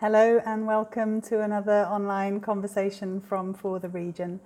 Hello and welcome to another online conversation from For the Region.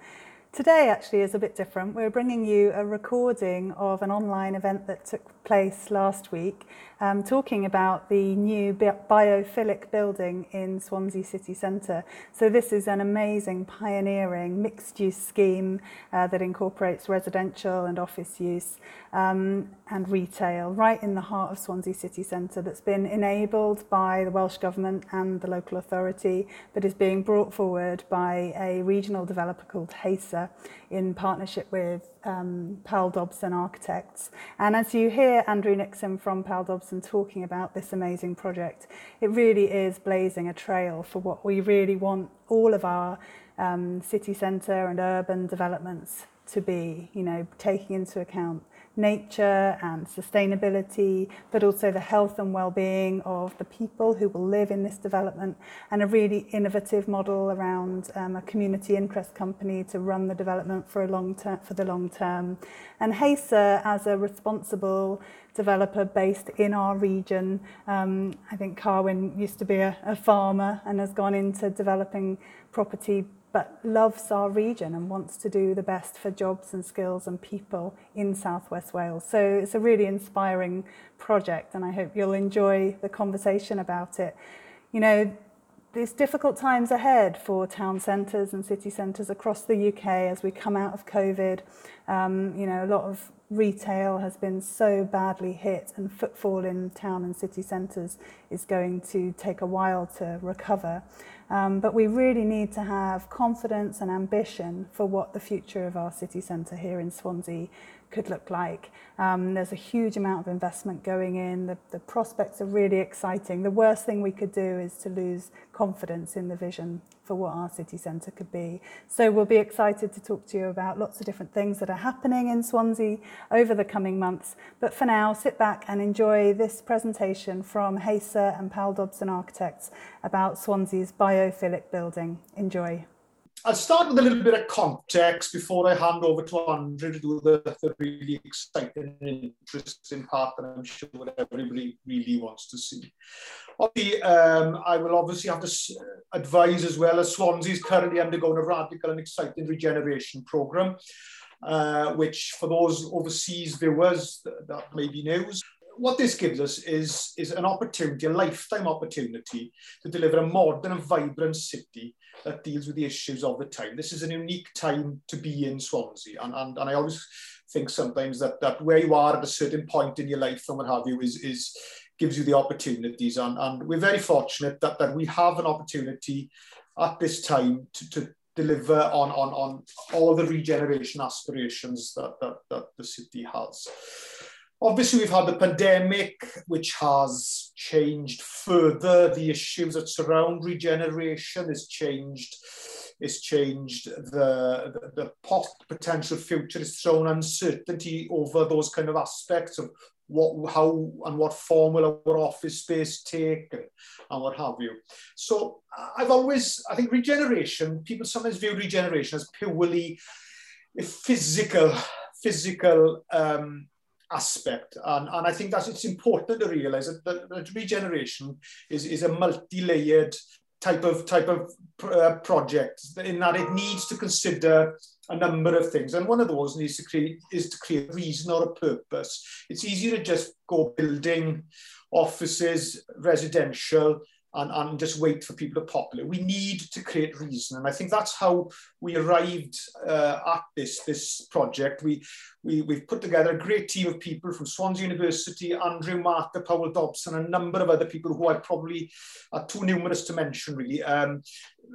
Today actually is a bit different. We're bringing you a recording of an online event that took place last week um, talking about the new biophilic building in Swansea city centre. So this is an amazing pioneering mixed use scheme uh, that incorporates residential and office use um, and retail right in the heart of Swansea city centre that's been enabled by the Welsh Government and the local authority but is being brought forward by a regional developer called Hacer in partnership with um, Powell Dobson Architects. And as you hear Andrew Nixon from Powell Dobson talking about this amazing project, it really is blazing a trail for what we really want all of our um, city centre and urban developments to be, you know, taking into account nature and sustainability, but also the health and well-being of the people who will live in this development and a really innovative model around um, a community interest company to run the development for a long term for the long term. And Hacer as a responsible developer based in our region. Um, I think Carwyn used to be a, a farmer and has gone into developing property but loves our region and wants to do the best for jobs and skills and people in Southwest Wales. So it's a really inspiring project and I hope you'll enjoy the conversation about it. You know, there's difficult times ahead for town centres and city centres across the UK as we come out of COVID. Um, you know, a lot of retail has been so badly hit and footfall in town and city centres is going to take a while to recover. Um, but we really need to have confidence and ambition for what the future of our city centre here in Swansea could look like. Um, there's a huge amount of investment going in. The, the prospects are really exciting. The worst thing we could do is to lose confidence in the vision for what our city centre could be. So we'll be excited to talk to you about lots of different things that are happening in Swansea over the coming months. But for now, sit back and enjoy this presentation from Hacer and Powell Dobson Architects about Swansea's biophilic building. Enjoy. I'll start with a little bit of context before I hand over to Andrew to do the, the really exciting and interesting part that I'm sure everybody really wants to see. Um, I will obviously have to advise as well as Swansea is currently undergoing a radical and exciting regeneration programme, uh, which for those overseas viewers that, that may be news, what this gives us is, is an opportunity, a lifetime opportunity to deliver a modern and vibrant city that deals with the issues of the time. This is an unique time to be in Swansea. And, and, and I always think sometimes that, that where you are at a certain point in your life and what have you is, is gives you the opportunities. And, and we're very fortunate that, that we have an opportunity at this time to, to deliver on, on, on all the regeneration aspirations that, that, that the city has. Obviously, we've had the pandemic, which has changed further the issues that surround regeneration, has changed, it's changed the, the, the potential future, it's thrown uncertainty over those kind of aspects of what, how and what form will our office space take and, what have you. So I've always, I think regeneration, people sometimes view regeneration as purely physical, physical um, aspect. And, and I think that it's important to realize that, that, that regeneration is, is a multi-layered type of type of uh, project in that it needs to consider a number of things and one of those needs to create is to create a reason or a purpose it's easier to just go building offices residential and, and just wait for people to populate. We need to create reason. And I think that's how we arrived uh, at this, this project. We, we, we've put together a great team of people from Swansea University, Andrew Marta, Powell Dobson, a number of other people who I probably are too numerous to mention really, um,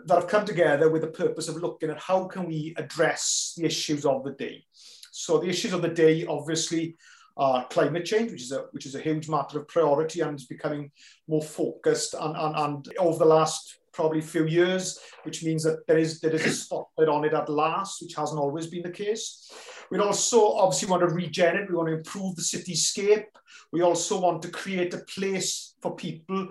that have come together with the purpose of looking at how can we address the issues of the day. So the issues of the day, obviously, uh, climate change, which is a which is a huge matter of priority and is becoming more focused and, and, and over the last probably few years, which means that there is there is a spotlight on it at last, which hasn't always been the case. We also obviously want to regenerate, we want to improve the cityscape. We also want to create a place for people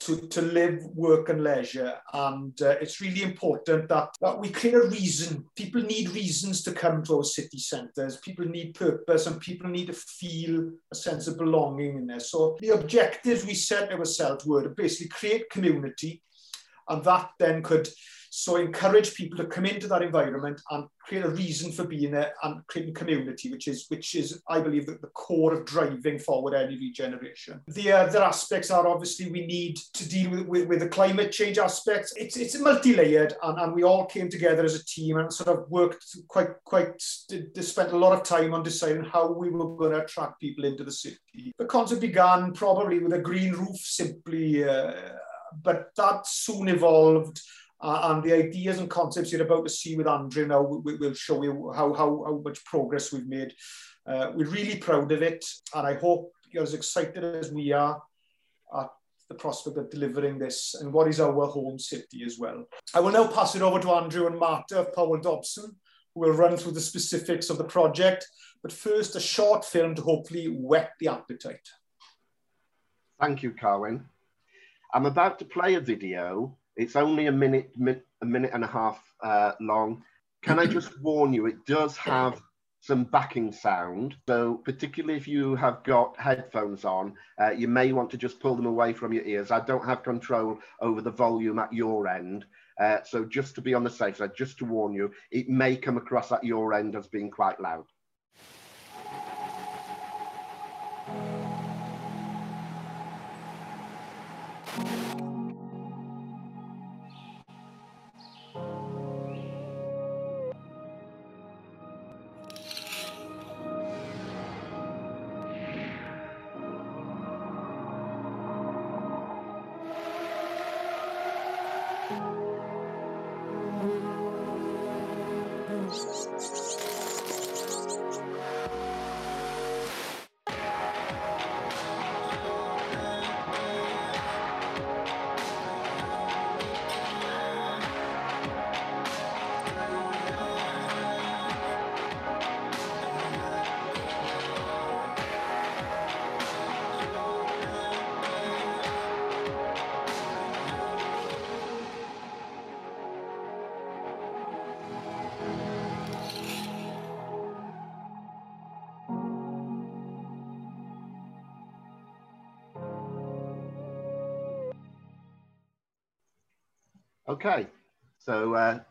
to, to live, work and leisure. And uh, it's really important that, that we create a reason. People need reasons to come to our city centres. People need purpose and people need to feel a sense of belonging in there. So the objectives we set ourselves were to basically create community, And that then could So encourage people to come into that environment and create a reason for being there and creating community, which is, which is I believe, the, the core of driving forward any generation. The other aspects are obviously we need to deal with, with, with the climate change aspects. It's, it's multi-layered and, and we all came together as a team and sort of worked quite, quite, spent a lot of time on deciding how we were going to attract people into the city. The concept began probably with a green roof simply, uh, but that soon evolved uh, and the ideas and concepts you're about to see with Andrew now we, will show you how, how, how much progress we've made. Uh, we're really proud of it, and I hope you're as excited as we are at the prospect of delivering this and what is our home city as well. I will now pass it over to Andrew and Marta of Powell Dobson, who will run through the specifics of the project. But first, a short film to hopefully whet the appetite. Thank you, Carwyn. I'm about to play a video it's only a minute, a minute and a half uh, long. Can I just warn you, it does have some backing sound. So particularly if you have got headphones on, uh, you may want to just pull them away from your ears. I don't have control over the volume at your end. Uh, so just to be on the safe side, just to warn you, it may come across at your end as being quite loud.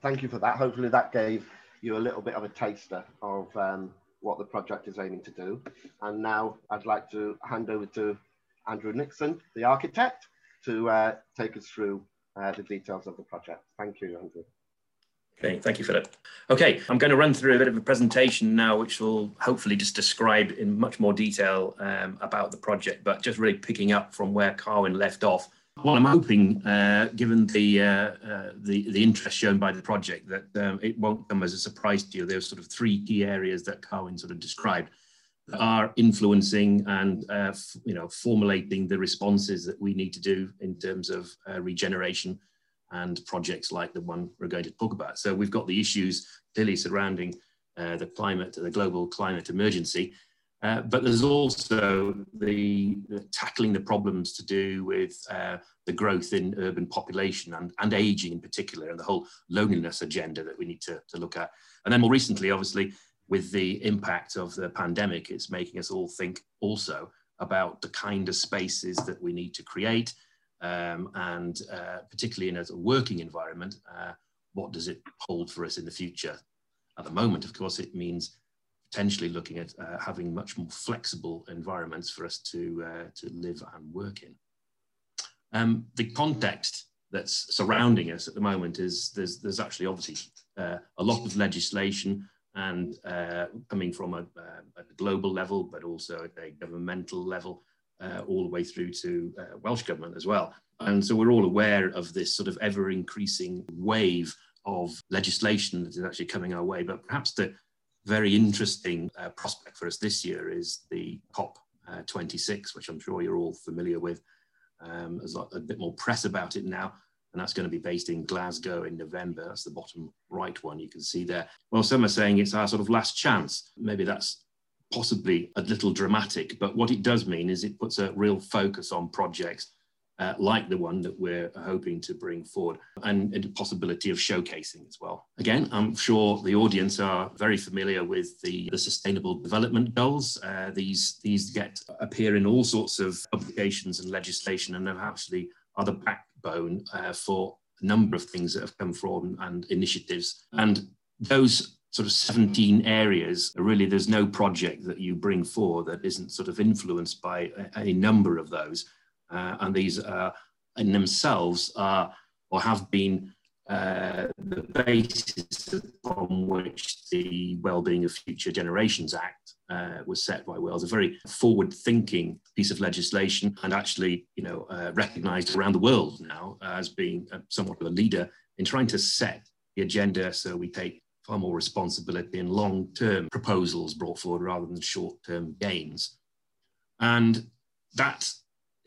Thank you for that. Hopefully that gave you a little bit of a taster of um, what the project is aiming to do. And now I'd like to hand over to Andrew Nixon, the architect, to uh, take us through uh, the details of the project. Thank you, Andrew. Okay, thank you, Philip. Okay, I'm going to run through a bit of a presentation now, which will hopefully just describe in much more detail um, about the project, but just really picking up from where Carwyn left off well, I'm hoping, uh, given the, uh, uh, the, the interest shown by the project, that um, it won't come as a surprise to you. There's sort of three key areas that Carwyn sort of described that are influencing and uh, you know formulating the responses that we need to do in terms of uh, regeneration and projects like the one we're going to talk about. So we've got the issues clearly surrounding uh, the climate, the global climate emergency, uh, but there's also the, the, tackling the problems to do with uh, the growth in urban population and, and aging in particular, and the whole loneliness agenda that we need to, to look at. And then more recently, obviously, with the impact of the pandemic, it's making us all think also about the kind of spaces that we need to create, um, and uh, particularly in a working environment, uh, what does it hold for us in the future? At the moment, of course, it means potentially looking at uh, having much more flexible environments for us to, uh, to live and work in. Um, the context that's surrounding us at the moment is there's, there's actually obviously uh, a lot of legislation and uh, coming from a, uh, a, global level, but also at a governmental level, uh, all the way through to Welsh Government as well. And so we're all aware of this sort of ever increasing wave of legislation that is actually coming our way. But perhaps the, very interesting uh, prospect for us this year is the COP uh, 26, which I'm sure you're all familiar with. Um, there's a bit more press about it now, and that's going to be based in Glasgow in November. That's the bottom right one you can see there. Well, some are saying it's our sort of last chance. Maybe that's possibly a little dramatic, but what it does mean is it puts a real focus on projects uh, like the one that we're hoping to bring forward, and, and, the possibility of showcasing as well. Again, I'm sure the audience are very familiar with the, the Sustainable Development Goals. Uh, these, these get appear in all sorts of publications and legislation, and they actually are the backbone uh, for a number of things that have come forward and initiatives. And those sort of 17 areas, really, there's no project that you bring forward that isn't sort of influenced by a, a number of those. Uh, and these in themselves are or have been uh, the basis on which the Wellbeing of Future Generations Act uh, was set by Wales, a very forward-thinking piece of legislation, and actually, you know, uh, recognised around the world now as being a, somewhat of a leader in trying to set the agenda so we take far more responsibility in long-term proposals brought forward rather than short-term gains. And that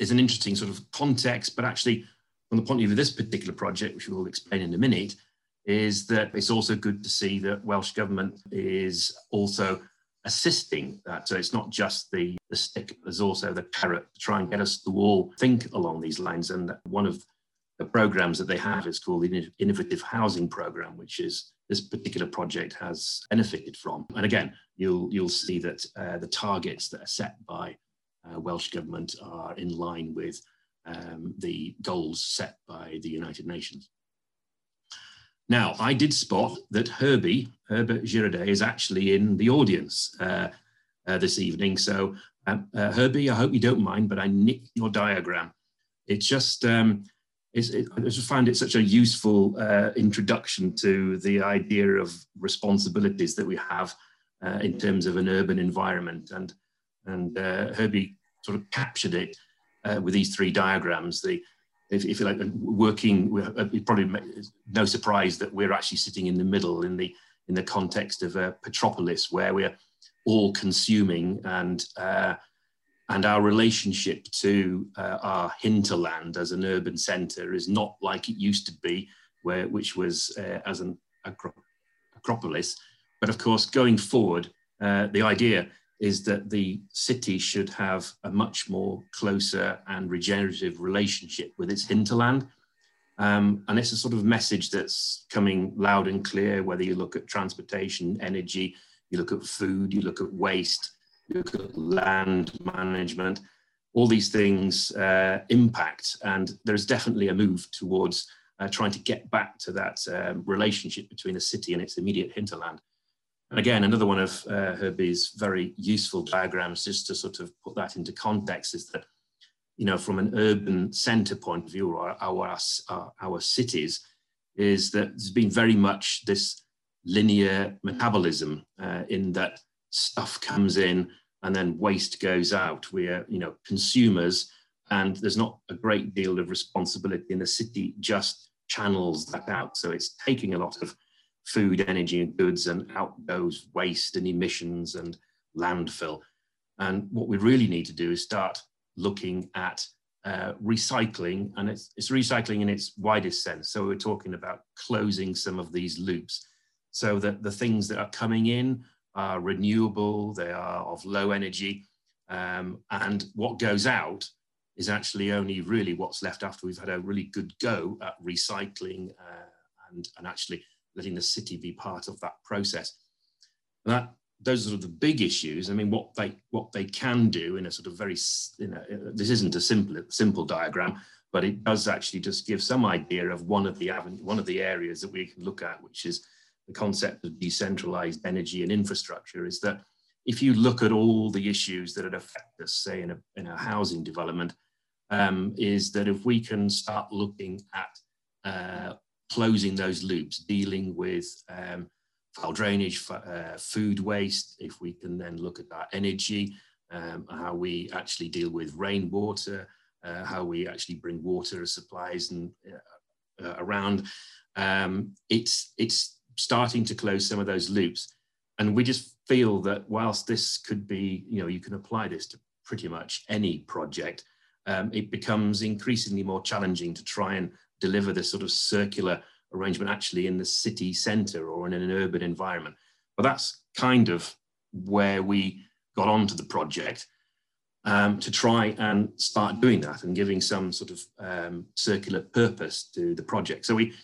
is an interesting sort of context, but actually from the point of view of this particular project, which we'll explain in a minute, is that it's also good to see that Welsh Government is also assisting that. So it's not just the, the stick, there's also the carrot to try and get us to all think along these lines. And one of the programs that they have is called the Innovative Housing Program, which is this particular project has benefited from. And again, you'll, you'll see that uh, the targets that are set by Welsh Government are in line with um, the goals set by the United Nations. Now, I did spot that Herbie, Herbert Girardet, is actually in the audience uh, uh, this evening. So, um, uh, Herbie, I hope you don't mind, but I nicked your diagram. It's just, um, it, I just find it such a useful uh, introduction to the idea of responsibilities that we have uh, in terms of an urban environment. And, and uh, Herbie sort of captured it uh, with these three diagrams. The, if, if you like, working, uh, it probably no surprise that we're actually sitting in the middle in the in the context of a petropolis where we're all consuming and uh, and our relationship to uh, our hinterland as an urban centre is not like it used to be, where which was uh, as an agropolis. But of course, going forward, uh, the idea is that the city should have a much more closer and regenerative relationship with its hinterland. Um, and it's a sort of message that's coming loud and clear, whether you look at transportation, energy, you look at food, you look at waste, you look at land management, all these things uh, impact. And there's definitely a move towards uh, trying to get back to that um, relationship between the city and its immediate hinterland. And again, another one of uh, Herbie's very useful diagrams, just to sort of put that into context, is that, you know, from an urban center point of view, our, our, our, our cities, is that there's been very much this linear metabolism uh, in that stuff comes in and then waste goes out. We are, you know, consumers, and there's not a great deal of responsibility in the city just channels that out. So it's taking a lot of food, energy, and goods, and out goes waste and emissions and landfill. And what we really need to do is start looking at uh, recycling, and it's, it's recycling in its widest sense. So we're talking about closing some of these loops so that the things that are coming in are renewable, they are of low energy, um, and what goes out is actually only really what's left after we've had a really good go at recycling uh, and, and actually letting the city be part of that process. That those are sort of the big issues. I mean, what they what they can do in a sort of very you know this isn't a simple simple diagram, but it does actually just give some idea of one of the one of the areas that we can look at, which is the concept of decentralized energy and infrastructure. Is that if you look at all the issues that affect us, say in a in a housing development, um, is that if we can start looking at uh, closing those loops, dealing with um, foul drainage, uh, food waste, if we can then look at our energy, um, how we actually deal with rainwater, uh, how we actually bring water supplies and uh, uh, around. Um, it's it's starting to close some of those loops, and we just feel that whilst this could be, you know, you can apply this to pretty much any project, um, it becomes increasingly more challenging to try and deliver this sort of circular arrangement actually in the city centre or in an urban environment. But that's kind of where we got onto the project um, to try and start doing that and giving some sort of um, circular purpose to the project. So we,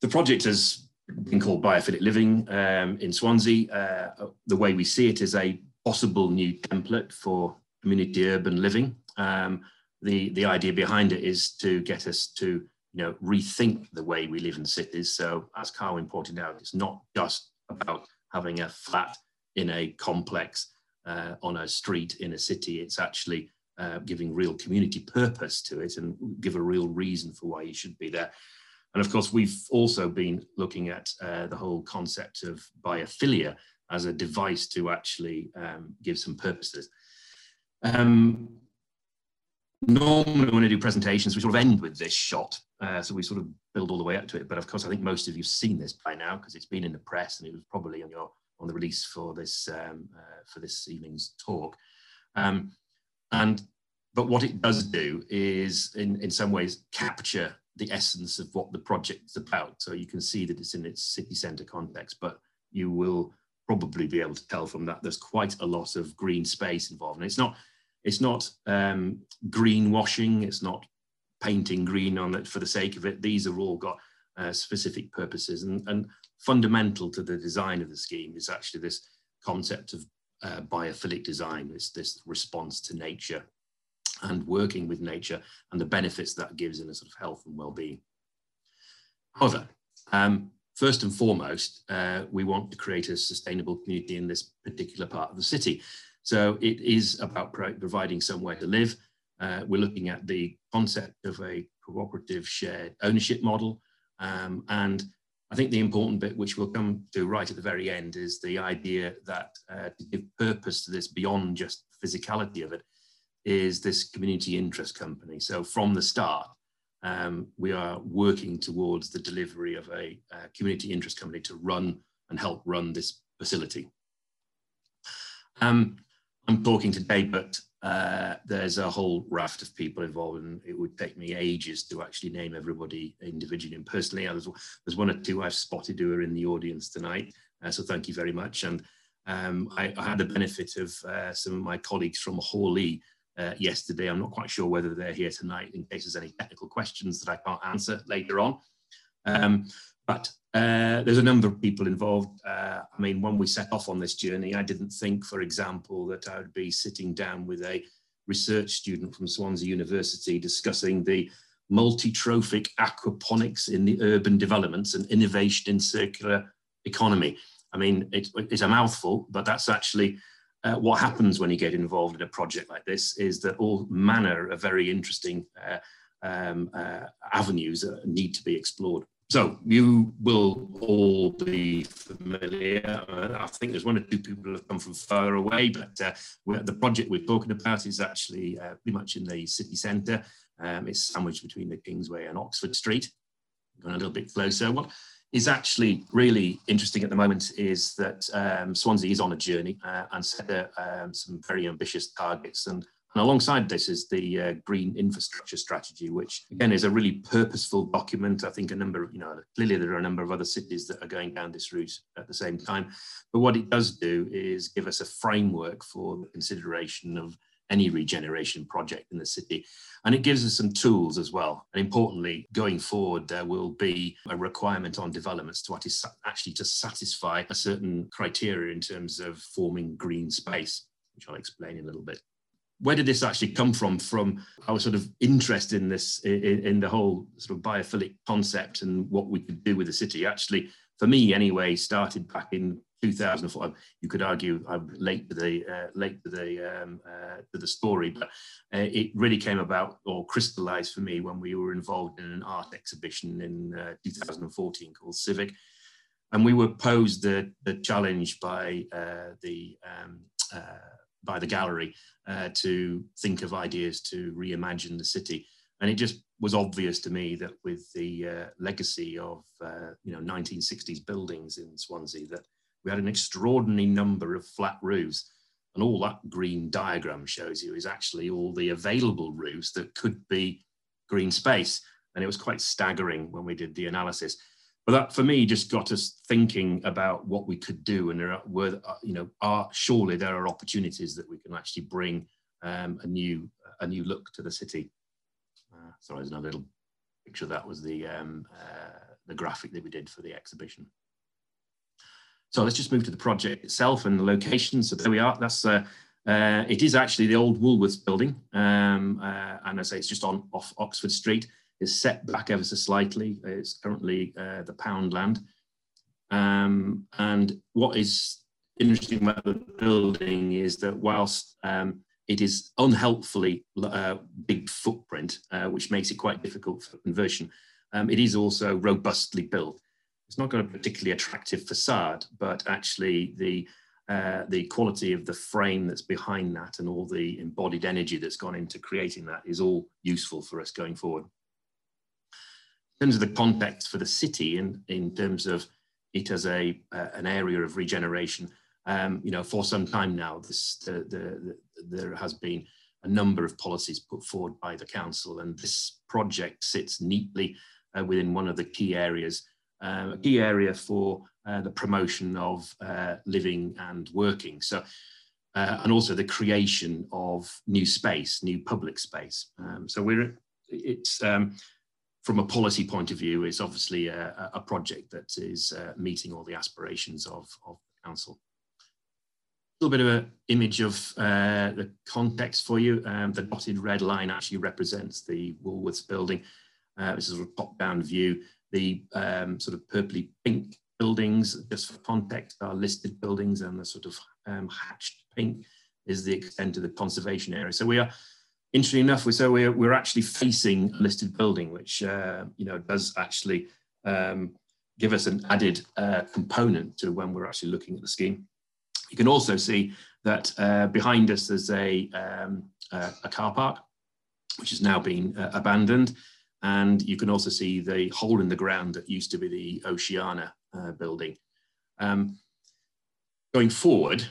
the project has been called Biophilic Living um, in Swansea. Uh, the way we see it is a possible new template for community urban living. Um, the, the idea behind it is to get us to you know, rethink the way we live in cities. So as Carwyn pointed out, it's not just about having a flat in a complex uh, on a street in a city. It's actually uh, giving real community purpose to it and give a real reason for why you should be there. And of course, we've also been looking at uh, the whole concept of biophilia as a device to actually um, give some purposes. Um, normally when I do presentations, we sort of end with this shot. Uh, so we sort of build all the way up to it. But of course, I think most of you've seen this by now because it's been in the press and it was probably on your on the release for this um, uh, for this evening's talk. Um, and but what it does do is, in in some ways, capture the essence of what the project's about. So you can see that it's in its city centre context, but you will probably be able to tell from that there's quite a lot of green space involved. And it's not it's not um, greenwashing. It's not painting green on it for the sake of it. These are all got uh, specific purposes, and, and fundamental to the design of the scheme is actually this concept of uh, biophilic design. It's this response to nature and working with nature and the benefits that gives in a sort of health and well-being. However, um, first and foremost, uh, we want to create a sustainable community in this particular part of the city. So it is about providing somewhere to live. Uh, we're looking at the concept of a cooperative shared ownership model. Um, and I think the important bit, which we'll come to right at the very end, is the idea that uh, to give purpose to this beyond just physicality of it, is this community interest company. So from the start, um, we are working towards the delivery of a, a, community interest company to run and help run this facility. Um, I'm talking today, but uh, there's a whole raft of people involved, and it would take me ages to actually name everybody individually and personally. There's, there's one or two I've spotted who are in the audience tonight, uh, so thank you very much. And um, I, I, had the benefit of uh, some of my colleagues from Hawley uh, yesterday. I'm not quite sure whether they're here tonight in case there's any technical questions that I can't answer later on. Um, but uh, there's a number of people involved. Uh, I mean, when we set off on this journey, I didn't think, for example, that I would be sitting down with a research student from Swansea University discussing the multi-trophic aquaponics in the urban developments and innovation in circular economy. I mean, it, it's a mouthful, but that's actually uh, what happens when you get involved in a project like this is that all manner of very interesting uh, um, uh, avenues need to be explored. So you will all be familiar. I think there's one or two people who have come from far away, but uh, the project we're talking about is actually uh, pretty much in the city centre. Um, it's sandwiched between the Kingsway and Oxford Street. Going a little bit closer. What is actually really interesting at the moment is that um, Swansea is on a journey uh, and set a, um, some very ambitious targets. And, and alongside this is the uh, Green Infrastructure Strategy, which again is a really purposeful document. I think a number of, you know, clearly there are a number of other cities that are going down this route at the same time. But what it does do is give us a framework for the consideration of any regeneration project in the city. And it gives us some tools as well. And importantly, going forward, there will be a requirement on developments to actually to satisfy a certain criteria in terms of forming green space, which I'll explain in a little bit. Where did this actually come from? From our sort of interest in this, in, in the whole sort of biophilic concept and what we could do with the city. Actually, for me anyway, started back in 2004. You could argue I'm late to the uh, late to the um, uh, to the story, but uh, it really came about or crystallized for me when we were involved in an art exhibition in uh, 2014 called Civic, and we were posed the, the challenge by uh, the um, uh, by the gallery uh, to think of ideas to reimagine the city, and it just was obvious to me that with the uh, legacy of uh, you know 1960s buildings in Swansea that we had an extraordinary number of flat roofs. And all that green diagram shows you is actually all the available roofs that could be green space. And it was quite staggering when we did the analysis. But that for me just got us thinking about what we could do. And there are, were, uh, you know, are surely there are opportunities that we can actually bring um, a new a new look to the city. Uh, sorry, there's another little picture. That was the um, uh, the graphic that we did for the exhibition. So let's just move to the project itself and the location. So there we are. That's uh, uh, it is actually the old Woolworths building, um, uh, and I say it's just on off Oxford Street. Is set back ever so slightly. It's currently uh, the Poundland. Um, and what is interesting about the building is that whilst um, it is unhelpfully uh, big footprint, uh, which makes it quite difficult for conversion, um, it is also robustly built. It's not got a particularly attractive facade, but actually the uh, the quality of the frame that's behind that and all the embodied energy that's gone into creating that is all useful for us going forward. Terms of the context for the city and in, in terms of it as a uh, an area of regeneration, um, you know, for some time now, this the, the, the, there has been a number of policies put forward by the council, and this project sits neatly uh, within one of the key areas, uh, a key area for uh, the promotion of uh, living and working. So, uh, and also the creation of new space, new public space. Um, so we're it's um, from a policy point of view, it's obviously a, a project that is uh, meeting all the aspirations of, of the council. A little bit of an image of uh, the context for you. Um, the dotted red line actually represents the Woolworths building. Uh, this is a top-down view. The um, sort of purpley pink buildings, just for context, are listed buildings and the sort of um, hatched pink is the extent of the conservation area. So we are, interesting enough, so we're, we're actually facing a listed building, which, uh, you know, does actually um, give us an added uh, component to when we're actually looking at the scheme. You can also see that uh, behind us there's a, um, a car park, which has now been uh, abandoned. And you can also see the hole in the ground that used to be the Oceana uh, building. Um, going forward,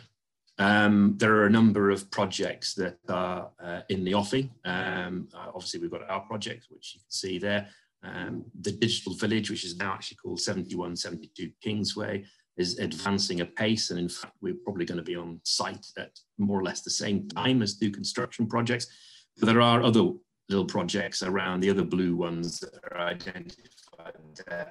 um, there are a number of projects that are uh, in the offing. Um, uh, obviously, we've got our project, which you can see there. Um, the digital village, which is now actually called 7172 Kingsway, is advancing apace. And in fact, we're probably going to be on site at more or less the same time as do construction projects. But there are other little projects around the other blue ones that are identified uh,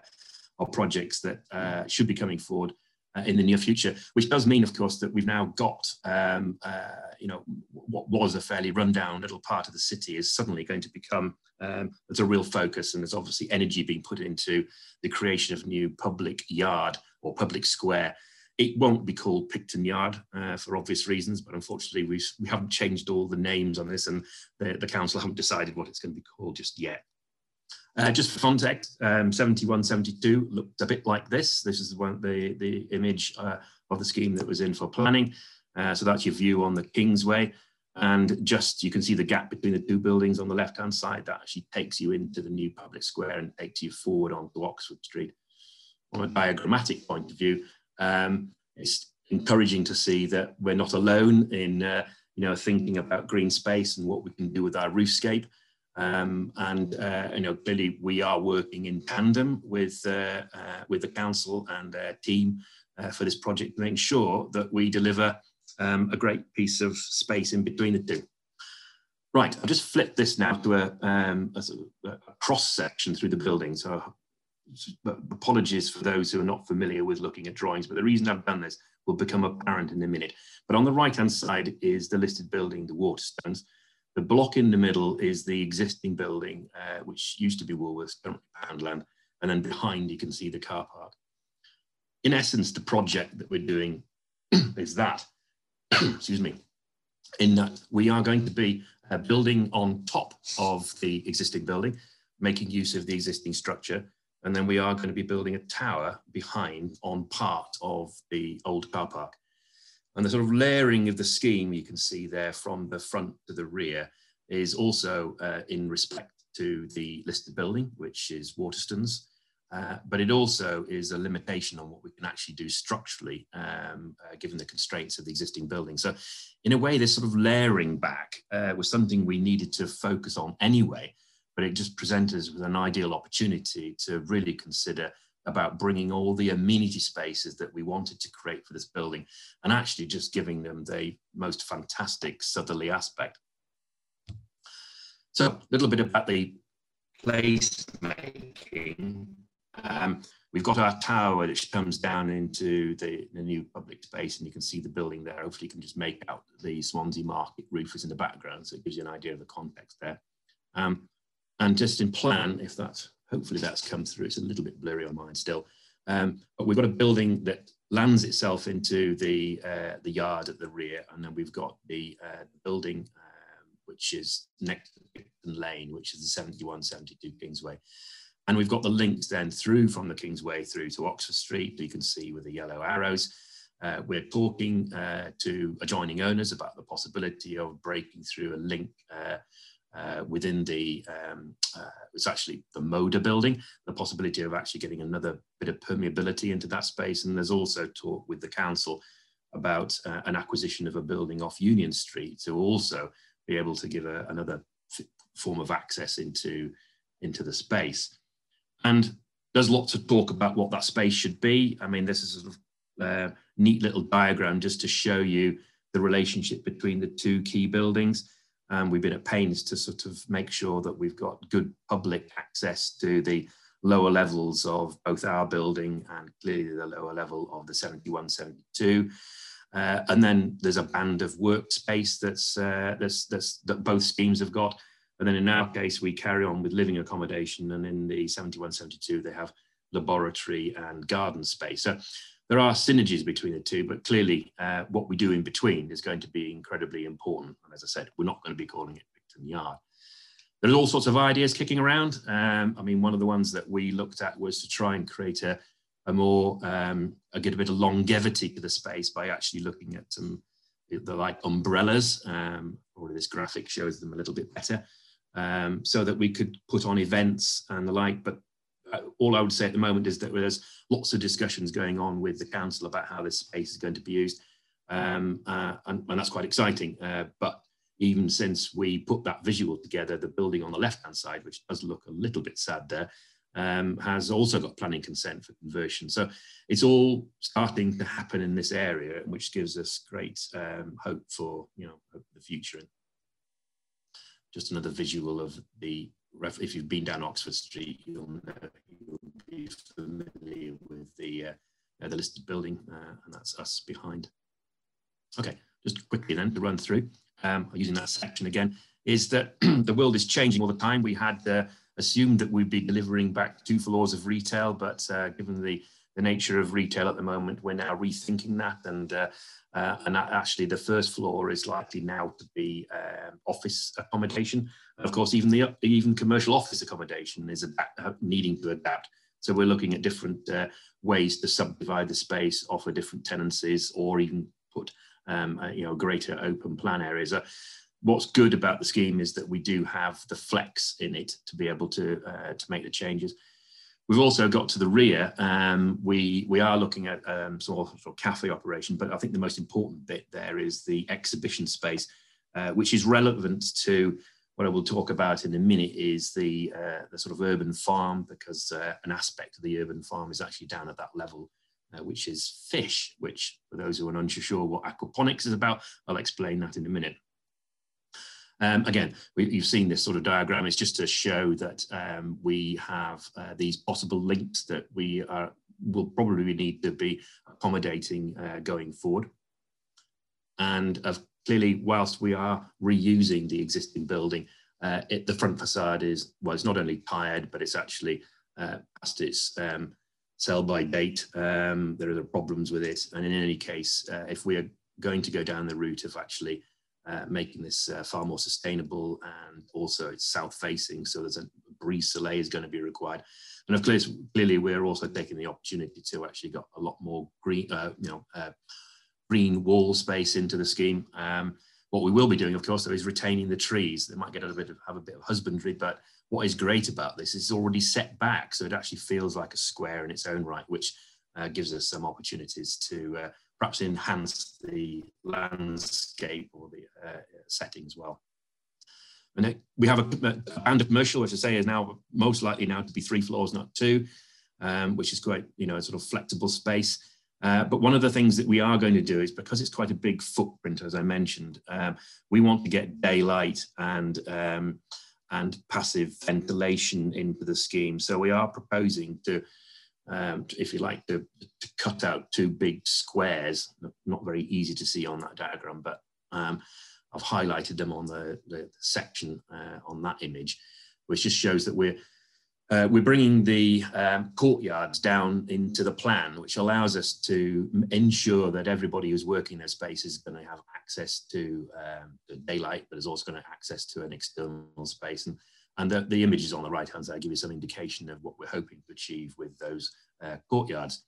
are projects that uh, should be coming forward uh, in the near future, which does mean, of course, that we've now got, um, uh, you know, what was a fairly rundown little part of the city is suddenly going to become, um, there's a real focus and there's obviously energy being put into the creation of new public yard or public square. It won't be called Picton Yard uh, for obvious reasons, but unfortunately we, we haven't changed all the names on this and the, the council haven't decided what it's going to be called just yet. Uh, just for context, um, 71, 72 looked a bit like this. This is one, the, the image uh, of the scheme that was in for planning. Uh, so that's your view on the Kingsway. And just you can see the gap between the two buildings on the left-hand side that actually takes you into the new public square and takes you forward onto Oxford Street. From a diagrammatic point of view, um, it's encouraging to see that we're not alone in uh, you know thinking about green space and what we can do with our roofscape. Um, and uh, you know, clearly we are working in tandem with uh, uh, with the council and their team uh, for this project to make sure that we deliver um, a great piece of space in between the two. Right, I've just flipped this now to a, um, a, a cross section through the building. So apologies for those who are not familiar with looking at drawings, but the reason I've done this will become apparent in a minute. But on the right-hand side is the listed building, the Waterstones. The block in the middle is the existing building, uh, which used to be Woolworths, currently Poundland, and then behind you can see the car park. In essence, the project that we're doing is that, excuse me, in that we are going to be uh, building on top of the existing building, making use of the existing structure, and then we are going to be building a tower behind on part of the old car park. And the sort of layering of the scheme you can see there from the front to the rear is also uh, in respect to the listed building, which is Waterstones. Uh, but it also is a limitation on what we can actually do structurally, um, uh, given the constraints of the existing building. So in a way, this sort of layering back uh, was something we needed to focus on anyway, but it just presented us with an ideal opportunity to really consider about bringing all the amenity spaces that we wanted to create for this building and actually just giving them the most fantastic southerly aspect. So a little bit about the place making. Um, we've got our tower which comes down into the, the, new public space and you can see the building there. Hopefully you can just make out the Swansea Market roof is in the background so it gives you an idea of the context there. Um, and just in plan, if that's, hopefully that's come through, it's a little bit blurry on mine still. Um, but we've got a building that lands itself into the, uh, the yard at the rear, and then we've got the uh, building um, which is next to Picton Lane, which is the 71, 72 Kingsway. And we've got the links then through from the Kingsway through to Oxford Street, you can see with the yellow arrows. Uh, we're talking uh, to adjoining owners about the possibility of breaking through a link uh, uh within the, um, uh, it's actually the Moda building, the possibility of actually getting another bit of permeability into that space. And there's also talk with the council about uh, an acquisition of a building off Union Street to also be able to give a, another form of access into, into the space. And there's lots of talk about what that space should be. I mean, this is sort of uh, neat little diagram just to show you the relationship between the two key buildings. Um, we've been at pains to sort of make sure that we've got good public access to the lower levels of both our building and clearly the lower level of the 71, 72. Uh, and then there's a band of workspace that's, uh, that's, that's, that both schemes have got. And then in our case, we carry on with living accommodation. And in the 71, 72, they have laboratory and garden space. So there are synergies between the two, but clearly uh, what we do in between is going to be incredibly important. And as I said, we're not going to be calling it Picton Yard. There's all sorts of ideas kicking around. Um, I mean, one of the ones that we looked at was to try and create a, a more, um, a a bit of longevity to the space by actually looking at some, the like umbrellas, um, or this graphic shows them a little bit better, um, so that we could put on events and the like, but all I would say at the moment is that there's lots of discussions going on with the council about how this space is going to be used. Um, uh, and, and, that's quite exciting. Uh, but even since we put that visual together, the building on the left-hand side, which does look a little bit sad there, um, has also got planning consent for conversion. So it's all starting to happen in this area, which gives us great um, hope for you know the future. And Just another visual of the if you've been down Oxford Street, you'll know you'll be familiar with the uh, the listed building, uh, and that's us behind. Okay, just quickly then to run through, um, using that section again, is that the world is changing all the time. We had uh, assumed that we'd be delivering back two floors of retail, but uh, given the the nature of retail at the moment, we're now rethinking that and uh, uh, and actually, the first floor is likely now to be um, office accommodation. Of course, even the even commercial office accommodation is adapt, uh, needing to adapt. So we're looking at different uh, ways to subdivide the space, offer different tenancies, or even put um, you know greater open plan areas. Uh, what's good about the scheme is that we do have the flex in it to be able to uh, to make the changes. We've also got to the rear. Um, we we are looking at um, sort, of, cafe operation, but I think the most important bit there is the exhibition space, uh, which is relevant to what I will talk about in a minute. Is the uh, the sort of urban farm because uh, an aspect of the urban farm is actually down at that level, uh, which is fish. Which for those who are unsure what aquaponics is about, I'll explain that in a minute. Um, again, we, you've seen this sort of diagram. It's just to show that um, we have uh, these possible links that we are, will probably need to be accommodating uh, going forward. And uh, clearly, whilst we are reusing the existing building, uh, it, the front facade is, well, it's not only tired, but it's actually uh, past its um, sell by date. Um, there are problems with it. And in any case, if we are going to go down the route of actually uh, making this uh, far more sustainable and also it's south facing so there's a brise soleil is going to be required. And of course clearly we're also taking the opportunity to actually got a lot more green uh, you know uh, green wall space into the scheme. Um, what we will be doing of course though is retaining the trees. They might get a bit of have a bit of husbandry but what is great about this is it's already set back so it actually feels like a square in its own right which uh, gives us some opportunities to perhaps enhance the landscape or the uh, setting as well. And we have a, a band of commercial, which I say is now most likely now to be three floors, not two, um, which is quite, you know, a sort of flexible space. Uh, but one of the things that we are going to do is because it's quite a big footprint, as I mentioned, um, we want to get daylight and um, and passive ventilation into the scheme. So we are proposing to um, if you like, to, to, cut out two big squares, not very easy to see on that diagram, but um, I've highlighted them on the, the section uh, on that image, which just shows that we're uh, we're bringing the um, courtyards down into the plan, which allows us to ensure that everybody who's working their space is going to have access to um, daylight, but is also going to access to an external space. And, and the, the images on the right-hand side give you some indication of what we're hoping to achieve with those uh, courtyards.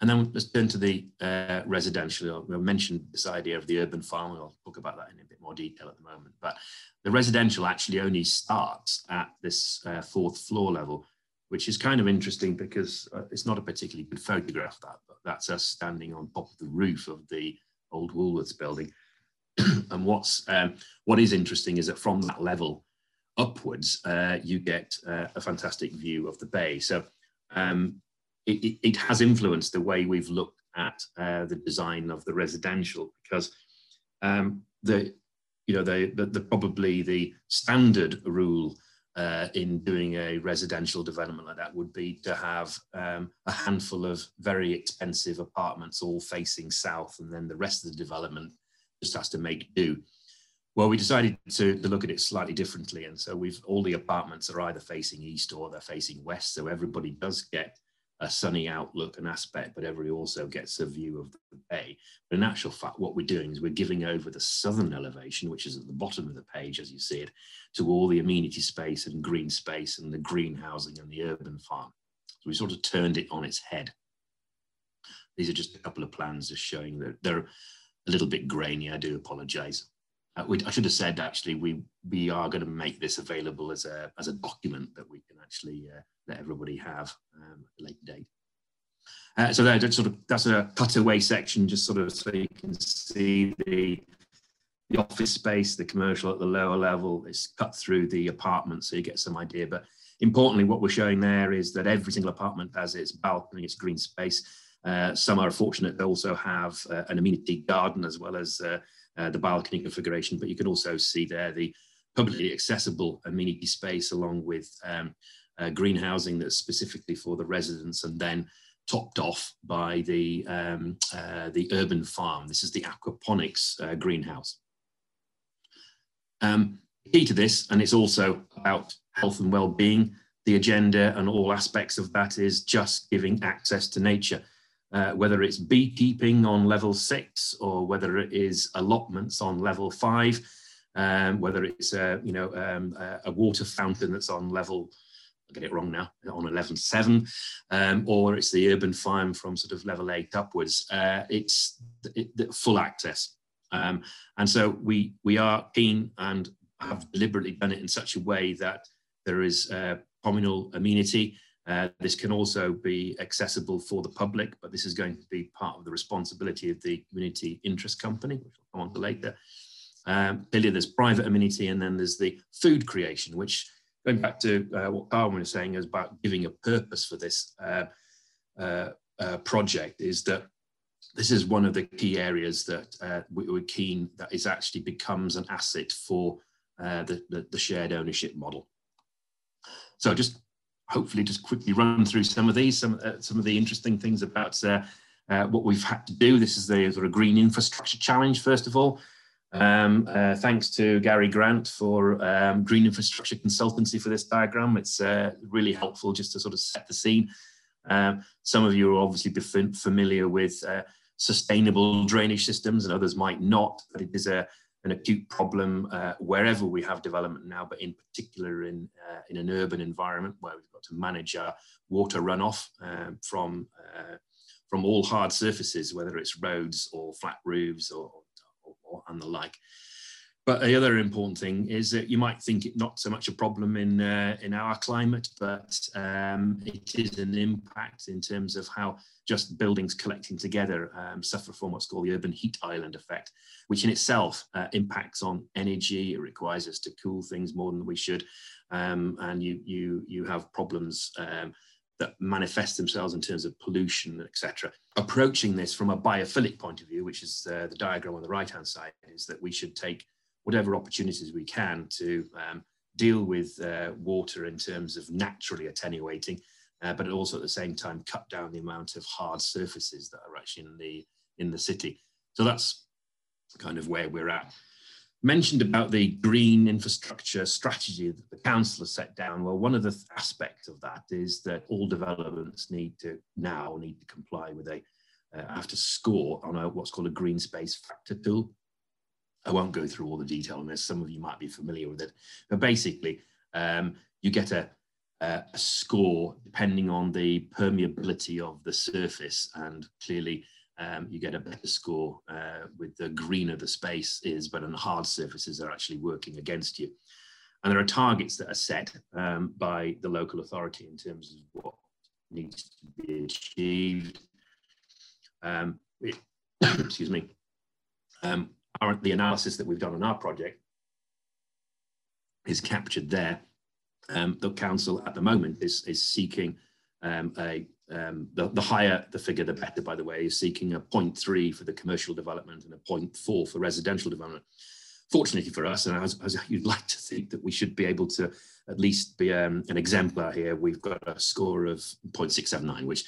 And then let's turn to the uh, residential. We mentioned this idea of the urban farm. I'll talk about that in a bit more detail at the moment. But the residential actually only starts at this uh, fourth floor level, which is kind of interesting because uh, it's not a particularly good photograph. That, that's us standing on top of the roof of the old Woolworths building. and what's um, what is interesting is that from that level upwards, uh, you get uh, a fantastic view of the bay. So um, it, it, has influenced the way we've looked at uh, the design of the residential because um, the you know the, the, the, probably the standard rule uh, in doing a residential development like that would be to have um, a handful of very expensive apartments all facing south and then the rest of the development just has to make do well we decided to, to look at it slightly differently and so we've all the apartments are either facing east or they're facing west so everybody does get a sunny outlook and aspect, but everybody also gets a view of the bay. But in actual fact, what we're doing is we're giving over the southern elevation, which is at the bottom of the page, as you see it, to all the amenity space and green space and the green housing and the urban farm. So we sort of turned it on its head. These are just a couple of plans just showing that they're a little bit grainy. I do apologize. Uh, we, I should have said actually we we are going to make this available as a as a document that we can actually uh, let everybody have um, at a later date. Uh, so that's sort of that's a cutaway section, just sort of so you can see the the office space, the commercial at the lower level. It's cut through the apartment, so you get some idea. But importantly, what we're showing there is that every single apartment has its balcony, its green space. Uh, some are fortunate they also have uh, an amenity garden as well as uh, uh, the balcony configuration, but you can also see there the publicly accessible amenity space along with um, greenhousing that's specifically for the residents and then topped off by the, um, the urban farm. This is the aquaponics greenhouse. Um, key to this, and it's also about health and well-being, the agenda and all aspects of that is just giving access to nature uh, whether it's beekeeping on level six or whether it is allotments on level five, um, whether it's a, you know, um, a water fountain that's on level, I get it wrong now, on 11.7, um, or it's the urban farm from sort of level eight upwards. Uh, it's it, it, full access. Um, and so we, we are keen and have deliberately done it in such a way that there is uh, communal amenity, uh, this can also be accessible for the public, but this is going to be part of the responsibility of the community interest company, which I'll come on to later. Um, clearly, there's private amenity, and then there's the food creation, which going back to uh, what Carwyn was saying is about giving a purpose for this uh, uh, uh project, is that this is one of the key areas that uh, we, are keen that is actually becomes an asset for the, the, the shared ownership model. So just hopefully just quickly run through some of these, some, uh, some of the interesting things about uh, uh, what we've had to do. This is the sort of green infrastructure challenge, first of all. Um, uh, thanks to Gary Grant for um, green infrastructure consultancy for this diagram. It's uh, really helpful just to sort of set the scene. Um, some of you are obviously familiar with uh, sustainable drainage systems and others might not, but it is a, an acute problem uh, wherever we have development now, but in particular in, uh, in an urban environment where we've got to manage our water runoff um, from, uh, from all hard surfaces, whether it's roads or flat roofs or, or, or, and the like. But the other important thing is that you might think it not so much a problem in uh, in our climate, but um, it is an impact in terms of how just buildings collecting together um, suffer from what's called the urban heat island effect, which in itself uh, impacts on energy. It requires us to cool things more than we should, um, and you you you have problems. Um, that manifest themselves in terms of pollution, etc. Approaching this from a biophilic point of view, which is uh, the diagram on the right hand side, is that we should take whatever opportunities we can to um, deal with uh, water in terms of naturally attenuating, uh, but also at the same time cut down the amount of hard surfaces that are actually in the in the city. So that's kind of where we're at. mentioned about the green infrastructure strategy that the council has set down. Well, one of the aspects of that is that all developments need to now need to comply with a uh, have to score on a, what's called a green space factor tool. I won't go through all the detail on this. Some of you might be familiar with it, but basically, um, you get a, a, score depending on the permeability of the surface, and clearly, um, you get a better score uh, with the greener the space is, but on hard surfaces are actually working against you. And there are targets that are set um, by the local authority in terms of what needs to be achieved. Um, excuse me. Um, the analysis that we've done on our project is captured there. Um, the council at the moment is, is seeking um, a um, the, the higher the figure, the better, by the way, is seeking a 0.3 for the commercial development and a 0.4 for residential development. Fortunately for us, and as, as, you'd like to think that we should be able to at least be um, an exemplar here, we've got a score of 0.679, which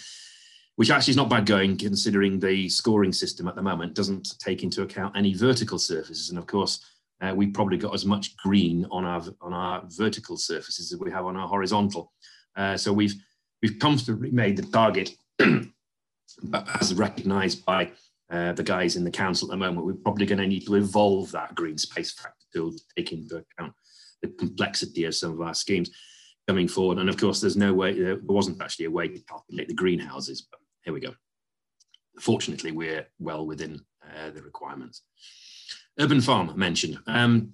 which actually is not bad going considering the scoring system at the moment doesn't take into account any vertical surfaces. And of course, uh, we've probably got as much green on our on our vertical surfaces as we have on our horizontal. Uh, so we've we've comfortably made the target, as recognised by uh, the guys in the council at the moment, we're probably going to need to evolve that green space factor to take into account the complexity of some of our schemes coming forward. And of course, there's no way, there wasn't actually a way to calculate the greenhouses, but here we go. Fortunately, we're well within uh, the requirements. Urban farm mentioned. Um,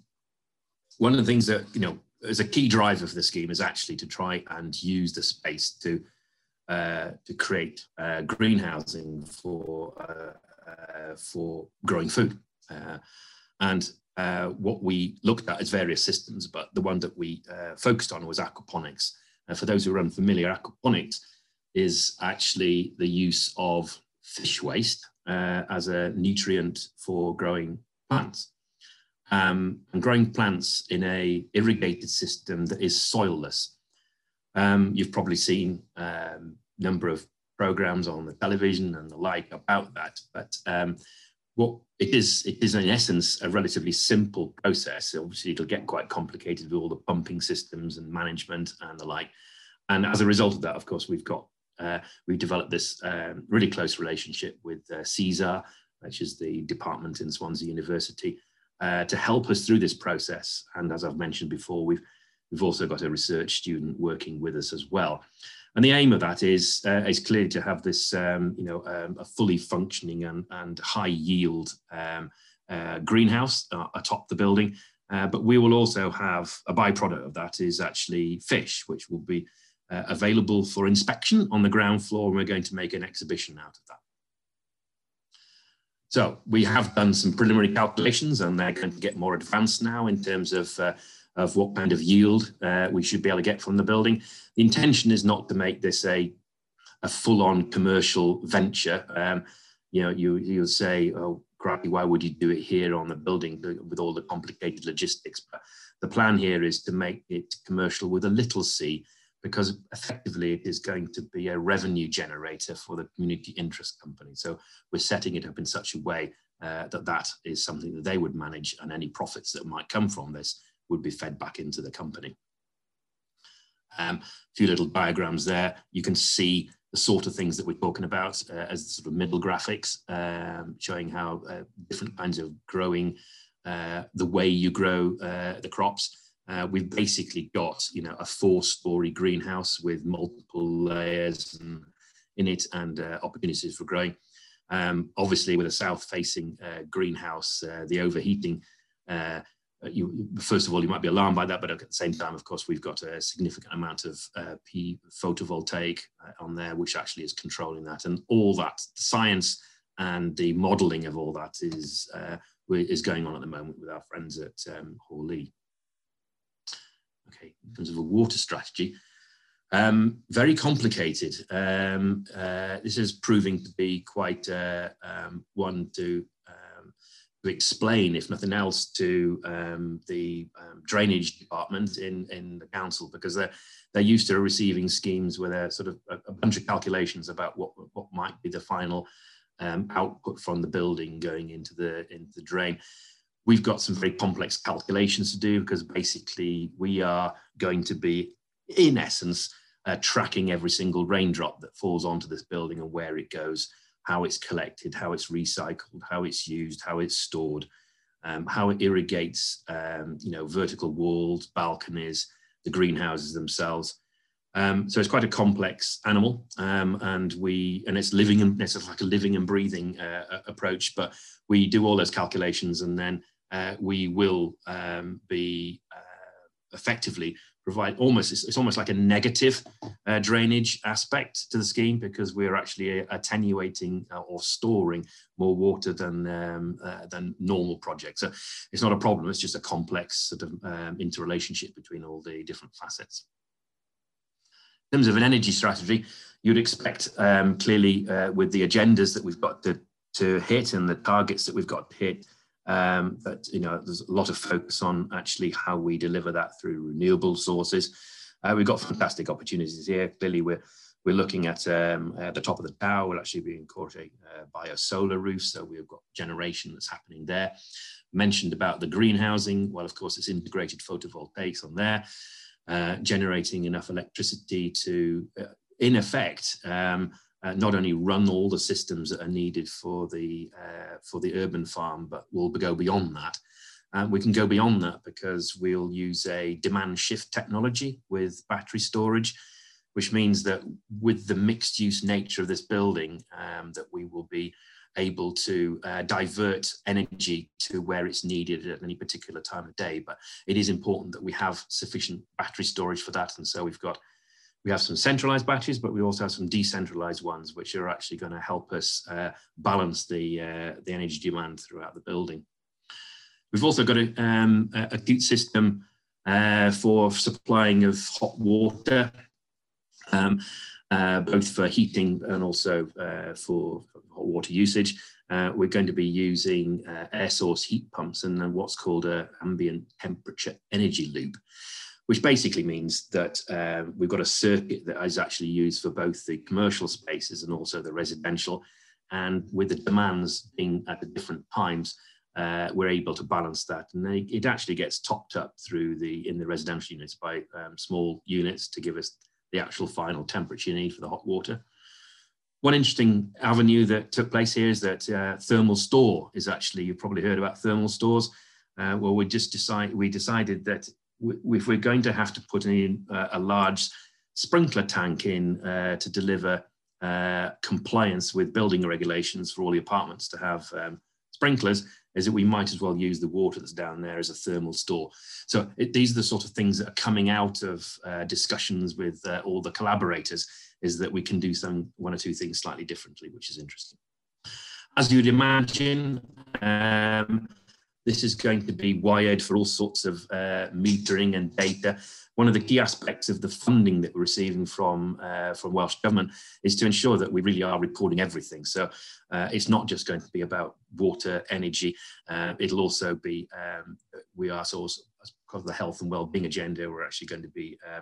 one of the things that, you know, as a key driver for the scheme is actually to try and use the space to uh, to create uh, greenhousing for uh, uh for growing food. Uh, and uh, what we looked at is various systems, but the one that we focused on was aquaponics. for those who are unfamiliar, aquaponics is actually the use of fish waste as a nutrient for growing plants um, and growing plants in a irrigated system that is soilless. Um, you've probably seen a um, number of programs on the television and the like about that, but um, what it is, it is in essence a relatively simple process. Obviously, it'll get quite complicated with all the pumping systems and management and the like. And as a result of that, of course, we've got uh, we've developed this um, really close relationship with uh, which is the department in Swansea University, uh, to help us through this process. And as I've mentioned before, we've, we've also got a research student working with us as well. And the aim of that is, uh, is clearly to have this, um, you know, um, a fully functioning and, and high yield um, uh, greenhouse uh, atop the building. Uh, but we will also have a byproduct of that is actually fish, which will be uh, available for inspection on the ground floor. And we're going to make an exhibition out of that. So we have done some preliminary calculations and they're going to get more advanced now in terms of, uh, of what kind of yield uh, we should be able to get from the building. The intention is not to make this a, a full-on commercial venture. Um, you know, you, you'll say, oh, crappy, why would you do it here on the building with all the complicated logistics? But the plan here is to make it commercial with a little c because effectively it is going to be a revenue generator for the community interest company. So we're setting it up in such a way uh, that that is something that they would manage and any profits that might come from this would be fed back into the company. Um, a few little diagrams there. You can see the sort of things that we're talking about uh, as sort of middle graphics, um, showing how uh, different kinds of growing, uh, the way you grow uh, the crops, uh, we've basically got you know a four-story greenhouse with multiple layers and, in it and uh, opportunities for growing. Um, obviously, with a south-facing uh, greenhouse, uh, the overheating. Uh, you, first of all, you might be alarmed by that, but at the same time, of course, we've got a significant amount of uh, P photovoltaic on there, which actually is controlling that, and all that science and the modelling of all that is is going on at the moment with our friends at um, Hoare Lea okay, in terms of a water strategy. Um, very complicated. Um, uh, this is proving to be quite uh, um, one to, um, to explain, if nothing else, to um, the um, drainage department in, in the council because they're, they're used to receiving schemes with a sort of a, a bunch of calculations about what, what might be the final output from the building going into the, into the drain We've got some very complex calculations to do because basically we are going to be, in essence, uh, tracking every single raindrop that falls onto this building and where it goes, how it's collected, how it's recycled, how it's used, how it's stored, um, how it irrigates, um, you know, vertical walls, balconies, the greenhouses themselves. Um, so it's quite a complex animal, um, and we and it's living and it's like a living and breathing uh, approach. But we do all those calculations, and then uh, we will um, be uh, effectively provide almost it's, it's almost like a negative uh, drainage aspect to the scheme because we're actually attenuating uh, or storing more water than um, uh, than normal projects. So it's not a problem. It's just a complex sort of um, interrelationship between all the different facets. In terms of an energy strategy, you'd expect um, clearly uh, with the agendas that we've got to, to hit and the targets that we've got to hit um, but you know, there's a lot of focus on actually how we deliver that through renewable sources. Uh, we've got fantastic opportunities here. Clearly, we're we're looking at um, the top of the tower. We'll actually be incorporating uh, bio solar roofs, so we've got generation that's happening there. Mentioned about the greenhousing. Well, of course, it's integrated photovoltaics on there, uh, generating enough electricity to, uh, in effect, um, uh, not only run all the systems that are needed for the uh, for the urban farm, but we'll go beyond that. Uh, we can go beyond that because we'll use a demand shift technology with battery storage, which means that with the mixed use nature of this building, um, that we will be able to uh, divert energy to where it's needed at any particular time of day. But it is important that we have sufficient battery storage for that. And so we've got we have some centralized batches, but we also have some decentralized ones, which are actually going to help us uh, balance the, uh, the energy demand throughout the building. We've also got a, um, a acute system uh, for supplying of hot water, um, uh, both for heating and also uh, for hot water usage. Uh, we're going to be using air source heat pumps and what's called an ambient temperature energy loop which basically means that uh, we've got a circuit that is actually used for both the commercial spaces and also the residential. And with the demands being at the different times, uh, we're able to balance that. And they, it actually gets topped up through the in the residential units by um, small units to give us the actual final temperature you need for the hot water. One interesting avenue that took place here is that uh, thermal store is actually, you've probably heard about thermal stores. Uh, well, we just decide, we decided that if we're going to have to put in a large sprinkler tank in uh, to deliver uh, compliance with building regulations for all the apartments to have um, sprinklers, is that we might as well use the water that's down there as a thermal store. So it, these are the sort of things that are coming out of uh, discussions with uh, all the collaborators, is that we can do some one or two things slightly differently, which is interesting. As you'd imagine, um, this is going to be wired for all sorts of uh, metering and data. One of the key aspects of the funding that we're receiving from, uh, from Welsh Government is to ensure that we really are reporting everything. So uh, it's not just going to be about water, energy. Uh, it'll also be, um, we are also, sort of the health and well-being agenda, we're actually going to be uh,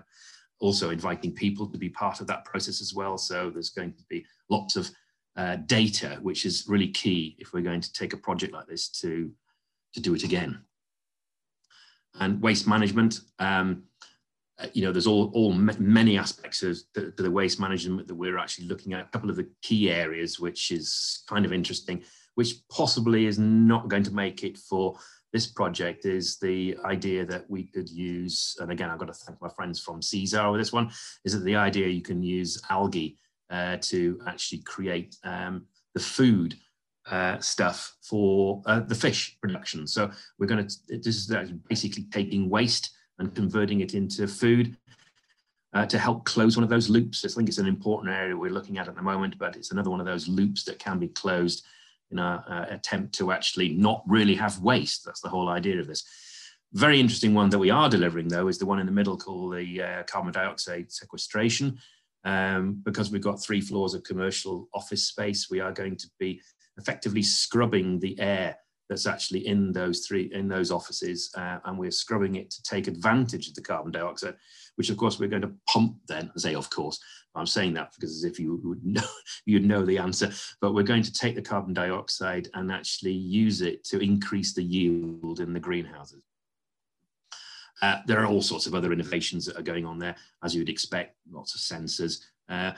also inviting people to be part of that process as well. So there's going to be lots of uh, data, which is really key if we're going to take a project like this to to do it again. And waste management, um, uh, you know, there's all, all many aspects of the, the, waste management that we're actually looking at. A couple of the key areas, which is kind of interesting, which possibly is not going to make it for this project, is the idea that we could use, and again, I've got to thank my friends from CSAR with this one, is that the idea you can use algae uh, to actually create um, the food uh, stuff for uh, the fish production. So we're going to, this is basically taking waste and converting it into food uh, to help close one of those loops. I think it's an important area we're looking at at the moment, but it's another one of those loops that can be closed in our uh, attempt to actually not really have waste. That's the whole idea of this. Very interesting one that we are delivering though is the one in the middle called the uh, carbon dioxide sequestration. Um, because we've got three floors of commercial office space, we are going to be effectively scrubbing the air that's actually in those three in those offices, uh, and we're scrubbing it to take advantage of the carbon dioxide, which of course we're going to pump. Then say, of course, I'm saying that because as if you would know you'd know the answer, but we're going to take the carbon dioxide and actually use it to increase the yield in the greenhouses. Uh, there are all sorts of other innovations that are going on there, as you would expect, lots of sensors. Uh,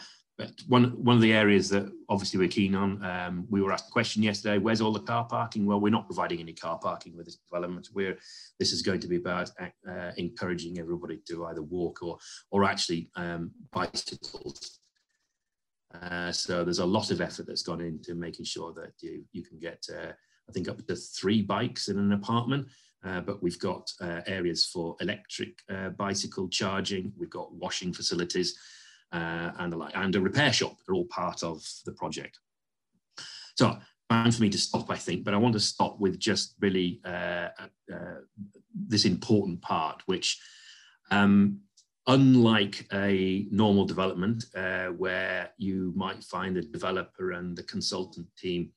one, one of the areas that obviously we're keen on, um, we were asked a question yesterday, where's all the car parking? Well, we're not providing any car parking with this development. We're, this is going to be about uh, encouraging everybody to either walk or, or actually um, bicycles. Uh, so there's a lot of effort that's gone into making sure that you, you can get, uh, I think, up to three bikes in an apartment. Uh, but we've got uh, areas for electric uh, bicycle charging, we've got washing facilities, uh, and, a, and a repair shop. They're all part of the project. So time for me to stop, I think, but I want to stop with just really uh, uh, this important part, which um, unlike a normal development where you might find the developer and the consultant team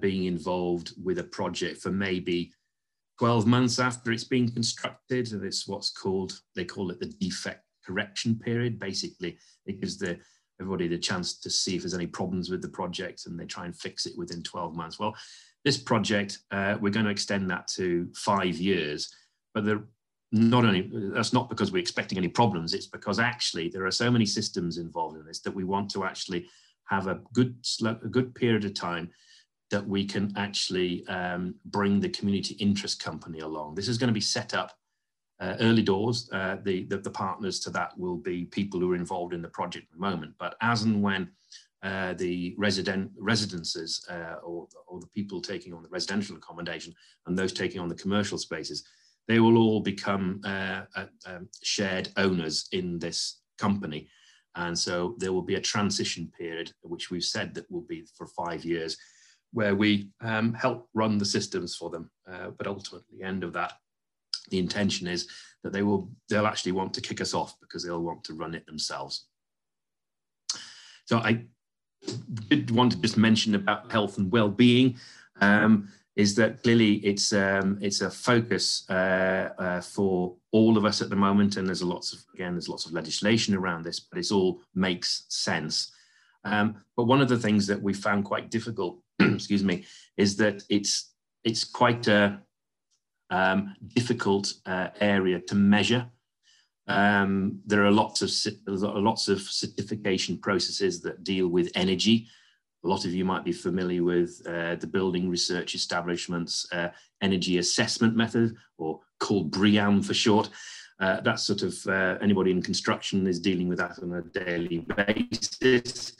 being involved with a project for maybe 12 months after it's been constructed. And it's what's called, they call it the defect correction period. Basically, it gives the everybody the chance to see if there's any problems with the project and they try and fix it within 12 months. Well, this project, uh, we're going to extend that to five years, but the, not only that's not because we're expecting any problems, it's because actually there are so many systems involved in this that we want to actually have a good, a good period of time that we can actually um, bring the community interest company along. This is going to be set up uh, early doors. Uh, the, the, the, partners to that will be people who are involved in the project at the moment. But as and when uh, the resident residences uh, or, or the people taking on the residential accommodation and those taking on the commercial spaces, they will all become uh, um, shared owners in this company. And so there will be a transition period, which we've said that will be for five years, where we um, help run the systems for them. Uh, but ultimately, end of that, the intention is that they will they'll actually want to kick us off because they'll want to run it themselves. So I did want to just mention about health and well-being. Um, is that clearly it's um, it's a focus uh, uh, for all of us at the moment, and there's a lots of again there's lots of legislation around this, but it all makes sense. Um, but one of the things that we found quite difficult excuse me, is that it's it's quite a um, difficult uh, area to measure. Um, there are lots of lots of certification processes that deal with energy. A lot of you might be familiar with uh, the Building Research Establishment's uh, energy assessment method, or called BREEAM for short. Uh, that's sort of uh, anybody in construction is dealing with that on a daily basis.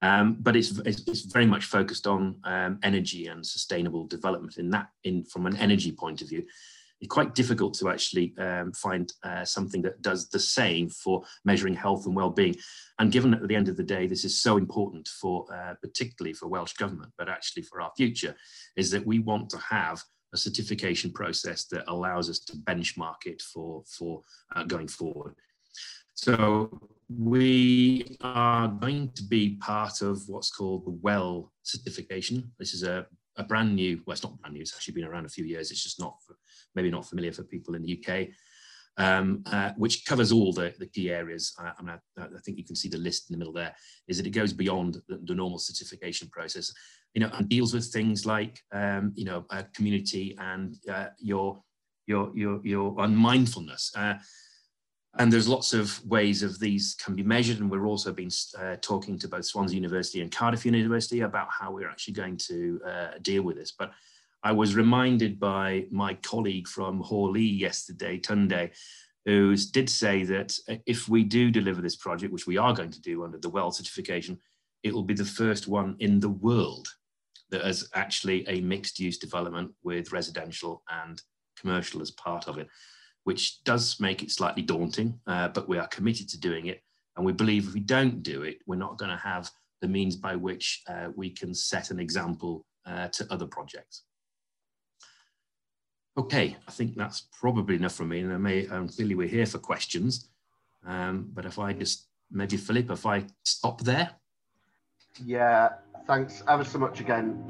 Um, but it's, it's, it's, very much focused on um, energy and sustainable development in that in from an energy point of view. It's quite difficult to actually um, find uh, something that does the same for measuring health and well-being. And given that at the end of the day this is so important for uh, particularly for welsh government but actually for our future is that we want to have a certification process that allows us to benchmark it for for uh, going forward so we are going to be part of what's called the WELL certification. This is a, a brand new, well, it's not brand new, it's actually been around a few years. It's just not, maybe not familiar for people in the UK, um, uh, which covers all the, the key areas. I, I, mean, I, I, think you can see the list in the middle there, is that it goes beyond the, the normal certification process, you know, and deals with things like, um, you know, community and uh, your, your, your, your unmindfulness. And there's lots of ways of these can be measured. And we're also been uh, talking to both Swansea University and Cardiff University about how we're actually going to uh, deal with this. But I was reminded by my colleague from Hoare Lea yesterday, Tunde, who did say that uh, if we do deliver this project, which we are going to do under the WELL certification, it will be the first one in the world that has actually a mixed use development with residential and commercial as part of it which does make it slightly daunting, uh, but we are committed to doing it. And we believe if we don't do it, we're not going to have the means by which uh, we can set an example uh, to other projects. Okay, I think that's probably enough from me. And I may, um, clearly we're here for questions. Um, but if I just, maybe Philip, if I stop there. Yeah, thanks ever so much again.